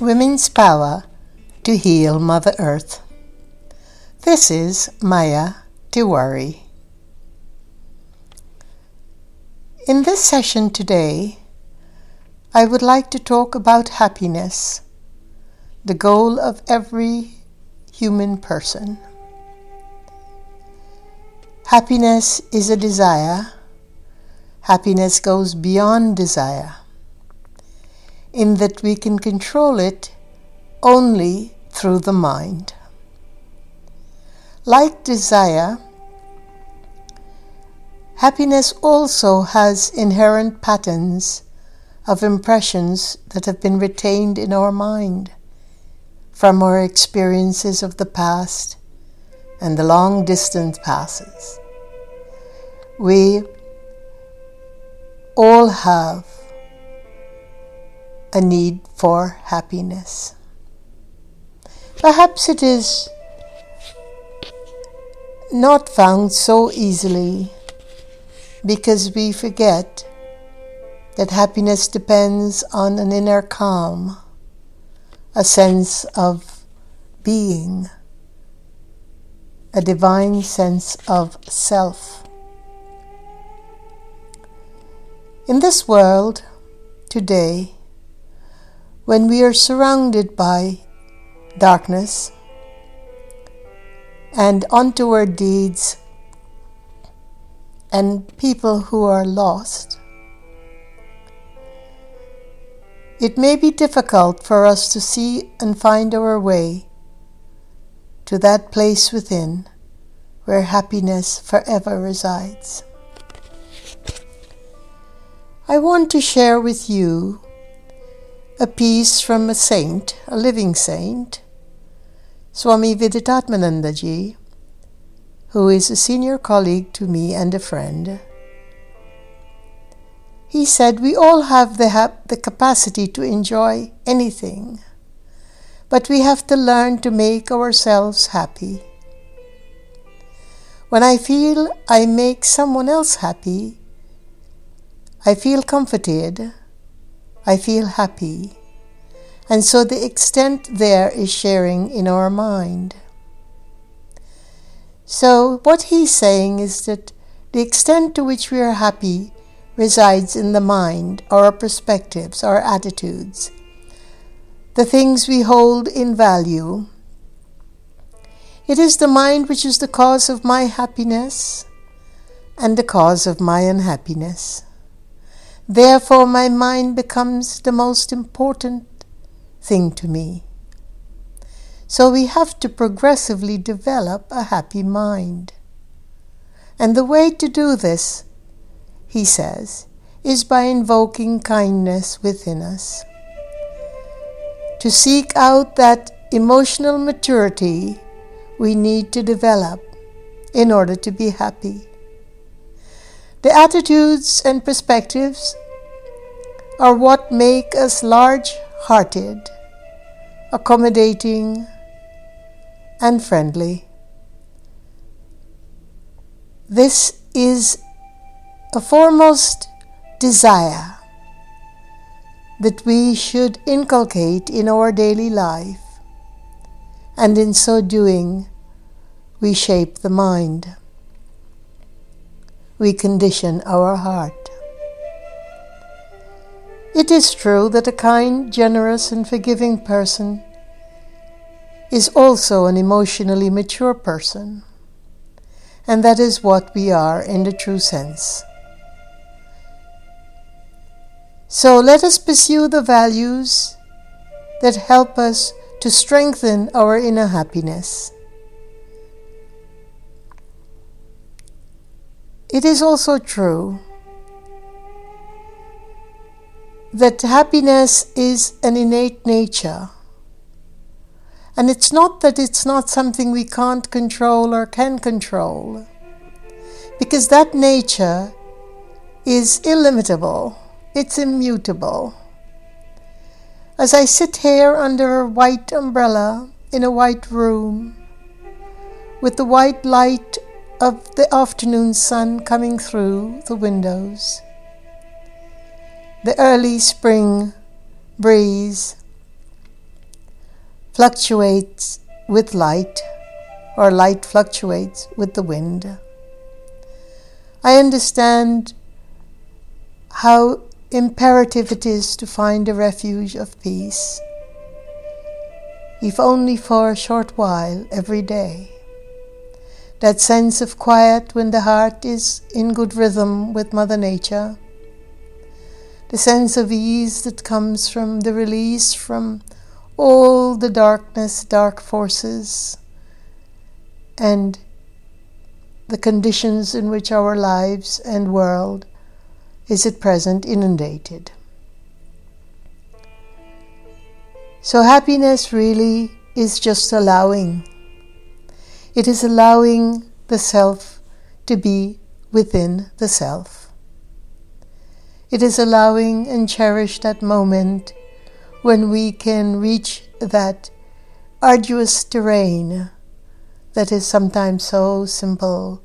Women's Power to Heal Mother Earth. This is Maya Tiwari. In this session today, I would like to talk about happiness, the goal of every human person. Happiness is a desire. Happiness goes beyond desire in that we can control it only through the mind. Like desire, happiness also has inherent patterns of impressions that have been retained in our mind from our experiences of the past and the long distance passes. We all have a need for happiness. Perhaps it is not found so easily because we forget that happiness depends on an inner calm, a sense of being, a divine sense of self. In this world today, when we are surrounded by darkness and untoward deeds and people who are lost, it may be difficult for us to see and find our way to that place within where happiness forever resides. I want to share with you a piece from a saint, a living saint, Swami Viditatmanandaji, who is a senior colleague to me and a friend. He said, We all have the, ha- the capacity to enjoy anything, but we have to learn to make ourselves happy. When I feel I make someone else happy, I feel comforted I feel happy. And so the extent there is sharing in our mind. So, what he's saying is that the extent to which we are happy resides in the mind, our perspectives, our attitudes, the things we hold in value. It is the mind which is the cause of my happiness and the cause of my unhappiness. Therefore, my mind becomes the most important thing to me. So, we have to progressively develop a happy mind. And the way to do this, he says, is by invoking kindness within us. To seek out that emotional maturity we need to develop in order to be happy. The attitudes and perspectives are what make us large hearted, accommodating, and friendly. This is a foremost desire that we should inculcate in our daily life, and in so doing, we shape the mind we condition our heart. It is true that a kind, generous, and forgiving person is also an emotionally mature person, and that is what we are in the true sense. So let us pursue the values that help us to strengthen our inner happiness It is also true that happiness is an innate nature. And it's not that it's not something we can't control or can control, because that nature is illimitable, it's immutable. As I sit here under a white umbrella in a white room, with the white light of the afternoon sun coming through the windows, the early spring breeze, fluctuates with light, or light fluctuates with the wind. I understand how imperative it is to find a refuge of peace, if only for a short while every day. That sense of quiet when the heart is in good rhythm with Mother Nature, the sense of ease that comes from the release from all the darkness, dark forces, and the conditions in which our lives and world is at present inundated. So, happiness really is just allowing. It is allowing the self to be within the self. It is allowing and cherish that moment when we can reach that arduous terrain that is sometimes so simple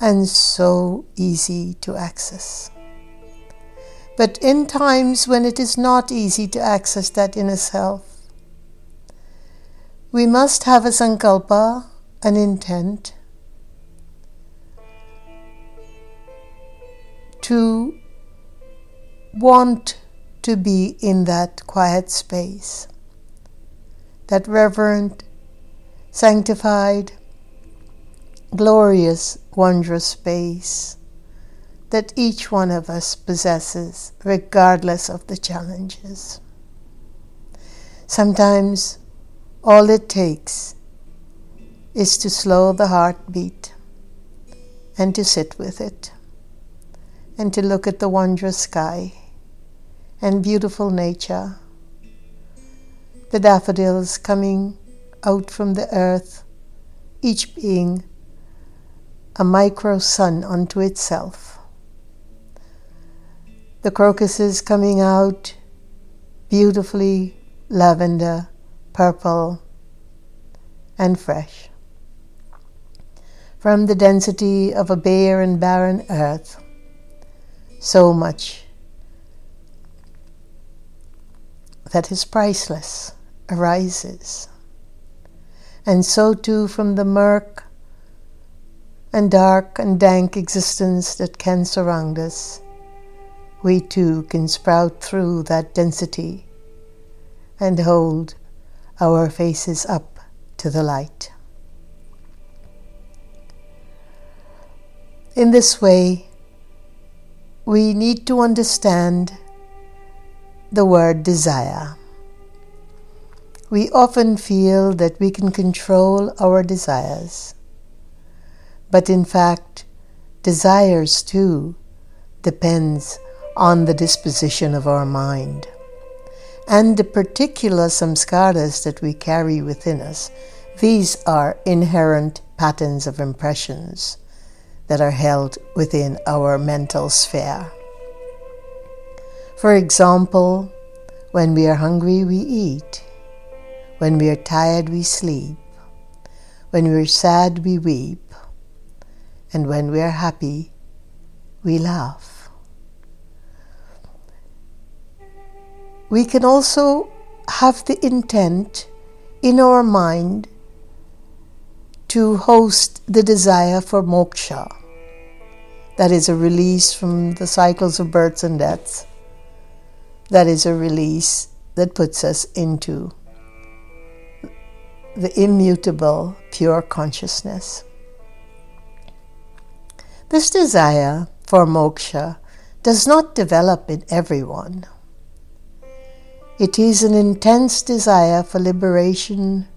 and so easy to access. But in times when it is not easy to access that inner self, we must have a sankalpa, an intent, to want to be in that quiet space, that reverent, sanctified, glorious, wondrous space that each one of us possesses, regardless of the challenges. Sometimes all it takes is to slow the heartbeat and to sit with it and to look at the wondrous sky and beautiful nature, the daffodils coming out from the earth, each being a micro sun unto itself. The crocuses coming out beautifully lavender, purple, and fresh. From the density of a bare and barren earth, so much that is priceless arises. And so too from the murk and dark and dank existence that can surround us, we too can sprout through that density and hold our faces up to the light. In this way, we need to understand the word desire. We often feel that we can control our desires, but in fact, desires too depends on the disposition of our mind and the particular samskaras that we carry within us. These are inherent patterns of impressions that are held within our mental sphere. For example, when we are hungry, we eat. When we are tired, we sleep. When we are sad, we weep. And when we are happy, we laugh. We can also have the intent in our mind to host the desire for moksha, that is, a release from the cycles of births and deaths that is a release that puts us into the immutable, pure consciousness. This desire for moksha does not develop in everyone. It is an intense desire for liberation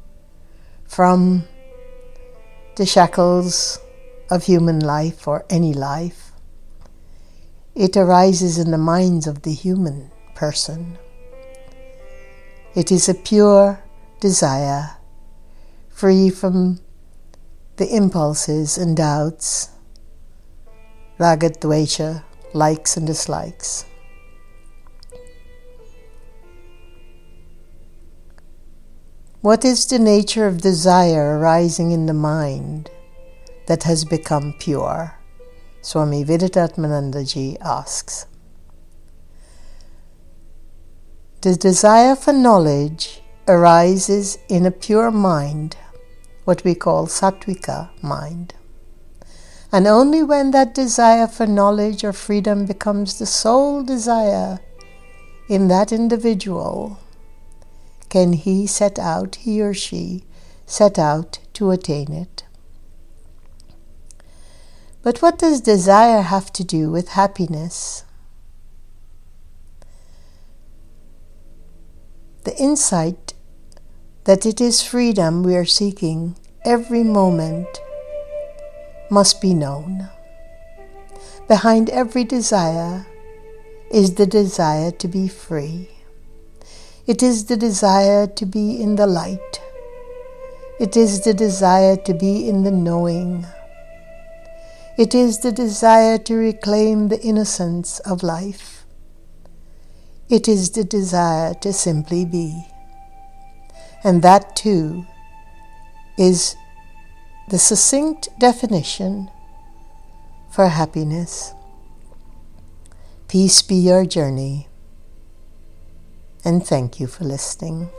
from the shackles of human life or any life. It arises in the minds of the human person. It is a pure desire, free from the impulses and doubts, raga dvesha, likes and dislikes. What is the nature of desire arising in the mind that has become pure? Swami Vivekanandaji asks. The desire for knowledge arises in a pure mind, what we call sattvika mind. And only when that desire for knowledge or freedom becomes the sole desire in that individual can he set out, he or she, set out to attain it. But what does desire have to do with happiness? The insight that it is freedom we are seeking every moment must be known. Behind every desire is the desire to be free. It is the desire to be in the light. It is the desire to be in the knowing. It is the desire to reclaim the innocence of life. It is the desire to simply be. And that too is the succinct definition for happiness. Peace be your journey, and thank you for listening.